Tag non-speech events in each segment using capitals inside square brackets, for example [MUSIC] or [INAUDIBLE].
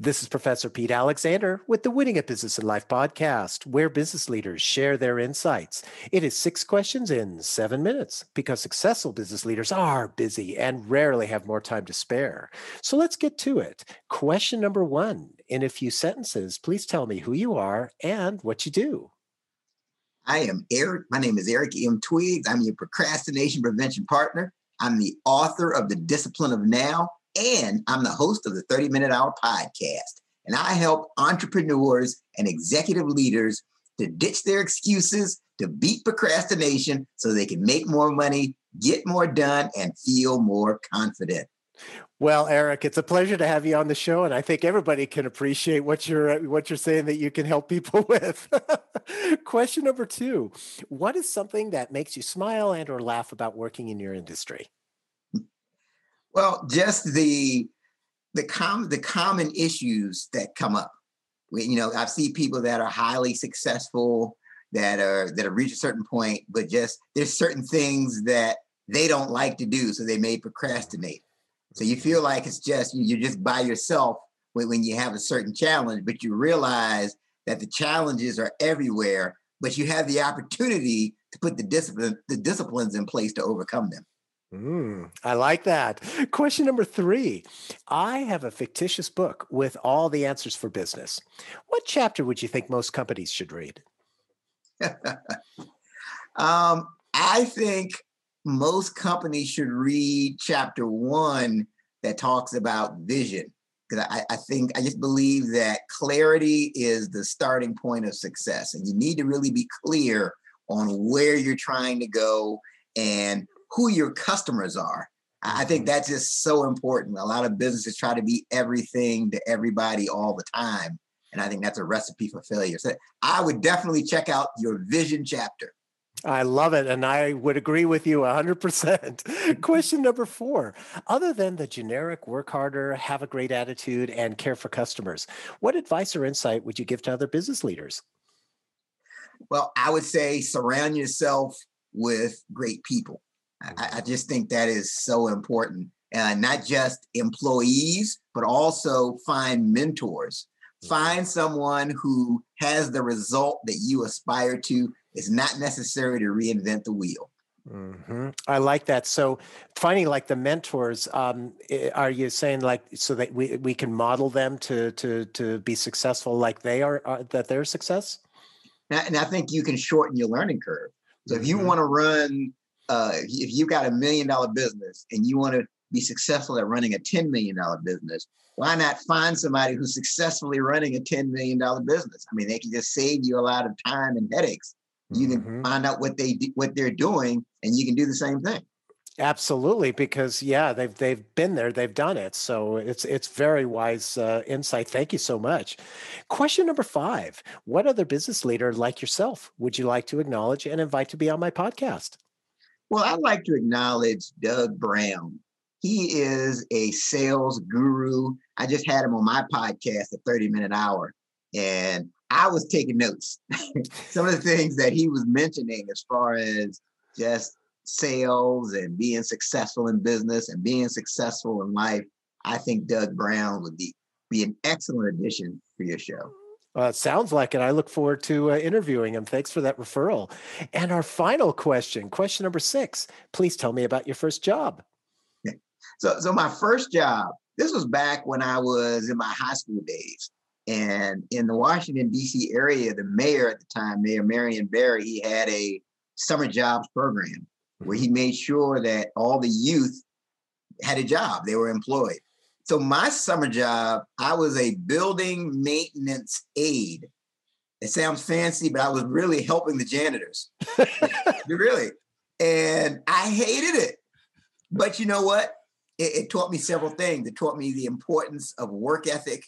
This is Professor Pete Alexander with the Winning at Business and Life podcast, where business leaders share their insights. It is six questions in seven minutes because successful business leaders are busy and rarely have more time to spare. So let's get to it. Question number one In a few sentences, please tell me who you are and what you do. I am Eric. My name is Eric M. Twiggs. I'm your procrastination prevention partner. I'm the author of The Discipline of Now and I'm the host of the 30 Minute Hour podcast. And I help entrepreneurs and executive leaders to ditch their excuses, to beat procrastination so they can make more money, get more done, and feel more confident. Well, Eric, it's a pleasure to have you on the show, and I think everybody can appreciate what you're what you're saying that you can help people [LAUGHS] with. Question number two: What is something that makes you smile and or laugh about working in your industry? Well, just the the com the common issues that come up. You know, I've seen people that are highly successful that are that have reached a certain point, but just there's certain things that they don't like to do, so they may procrastinate. So you feel like it's just you're just by yourself when, when you have a certain challenge, but you realize that the challenges are everywhere, but you have the opportunity to put the discipline the disciplines in place to overcome them. Mm, I like that. Question number three. I have a fictitious book with all the answers for business. What chapter would you think most companies should read? [LAUGHS] um, I think most companies should read chapter one that talks about vision. Because I, I think I just believe that clarity is the starting point of success. And you need to really be clear on where you're trying to go and who your customers are. I think mm-hmm. that's just so important. A lot of businesses try to be everything to everybody all the time. And I think that's a recipe for failure. So I would definitely check out your vision chapter. I love it. And I would agree with you 100%. [LAUGHS] Question number four Other than the generic work harder, have a great attitude, and care for customers, what advice or insight would you give to other business leaders? Well, I would say surround yourself with great people. I, I just think that is so important. And not just employees, but also find mentors. Mm-hmm. Find someone who has the result that you aspire to. It's not necessary to reinvent the wheel. Mm-hmm. I like that. So, finding like the mentors, um, are you saying like so that we we can model them to to to be successful like they are, are that they're success? And I think you can shorten your learning curve. So, if you mm-hmm. want to run uh, if you've got a million dollar business and you want to be successful at running a $10 million business, why not find somebody who's successfully running a $10 million business? I mean, they can just save you a lot of time and headaches. You mm-hmm. can find out what they what they're doing, and you can do the same thing. Absolutely, because yeah, they've they've been there, they've done it. So it's it's very wise uh, insight. Thank you so much. Question number five: What other business leader like yourself would you like to acknowledge and invite to be on my podcast? Well, I'd like to acknowledge Doug Brown. He is a sales guru. I just had him on my podcast, The 30 Minute Hour, and I was taking notes. [LAUGHS] Some of the things that he was mentioning as far as just sales and being successful in business and being successful in life, I think Doug Brown would be, be an excellent addition for your show. Uh, sounds like it. I look forward to uh, interviewing him. Thanks for that referral. And our final question, question number six. Please tell me about your first job. So, so my first job. This was back when I was in my high school days, and in the Washington D.C. area, the mayor at the time, Mayor Marion Barry, he had a summer jobs program where he mm-hmm. made sure that all the youth had a job; they were employed. So my summer job, I was a building maintenance aide. It sounds fancy, but I was really helping the janitors. [LAUGHS] really. And I hated it. But you know what? It, it, taught me several things. It taught me the importance of work ethic,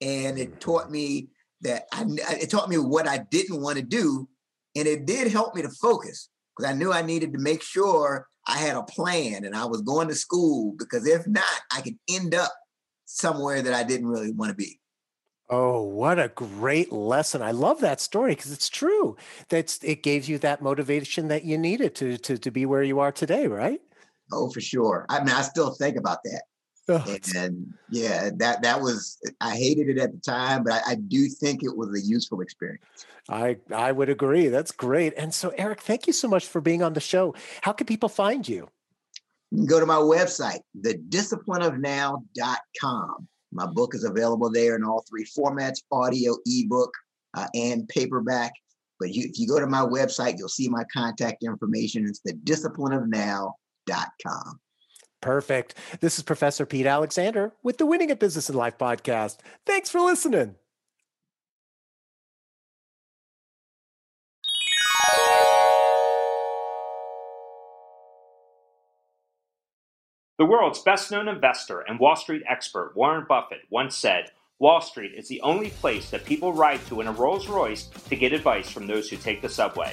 and it taught mm. me that I, it taught me what I didn't want to do, and it did help me to focus because I knew I needed to make sure I had a plan and I was going to school because if not, I could end up somewhere that I didn't really want to be. Oh, what a great lesson. I love that story because it's true. That's it gave you that motivation that you needed to to to be where you are today, right? Oh, for sure. I mean, I still think about that. Oh, and yeah, that that was I hated it at the time, but I, I, do think it was a useful experience. I I would agree. That's great. And so, Eric, thank you so much for being on the show. How can people find you? You can go to my website, thedisciplineofnow.com. My book is available there in all three formats: audio, ebook, uh, and paperback. But you, if you go to my website, you'll see my contact information. It's thedisciplineofnow.com. Perfect. This is Professor Pete Alexander with the Winning at Business and Life podcast. Thanks for listening. The world's best known investor and Wall Street expert Warren Buffett once said, Wall Street is the only place that people ride to in a Rolls Royce to get advice from those who take the subway.